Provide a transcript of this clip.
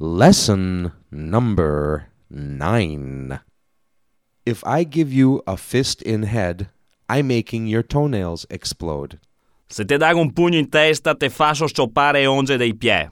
Lesson number nine. If I give you a fist in head, I'm making your toenails explode. Se te dar un pugno in testa, te faccio scioppare le dei piedi.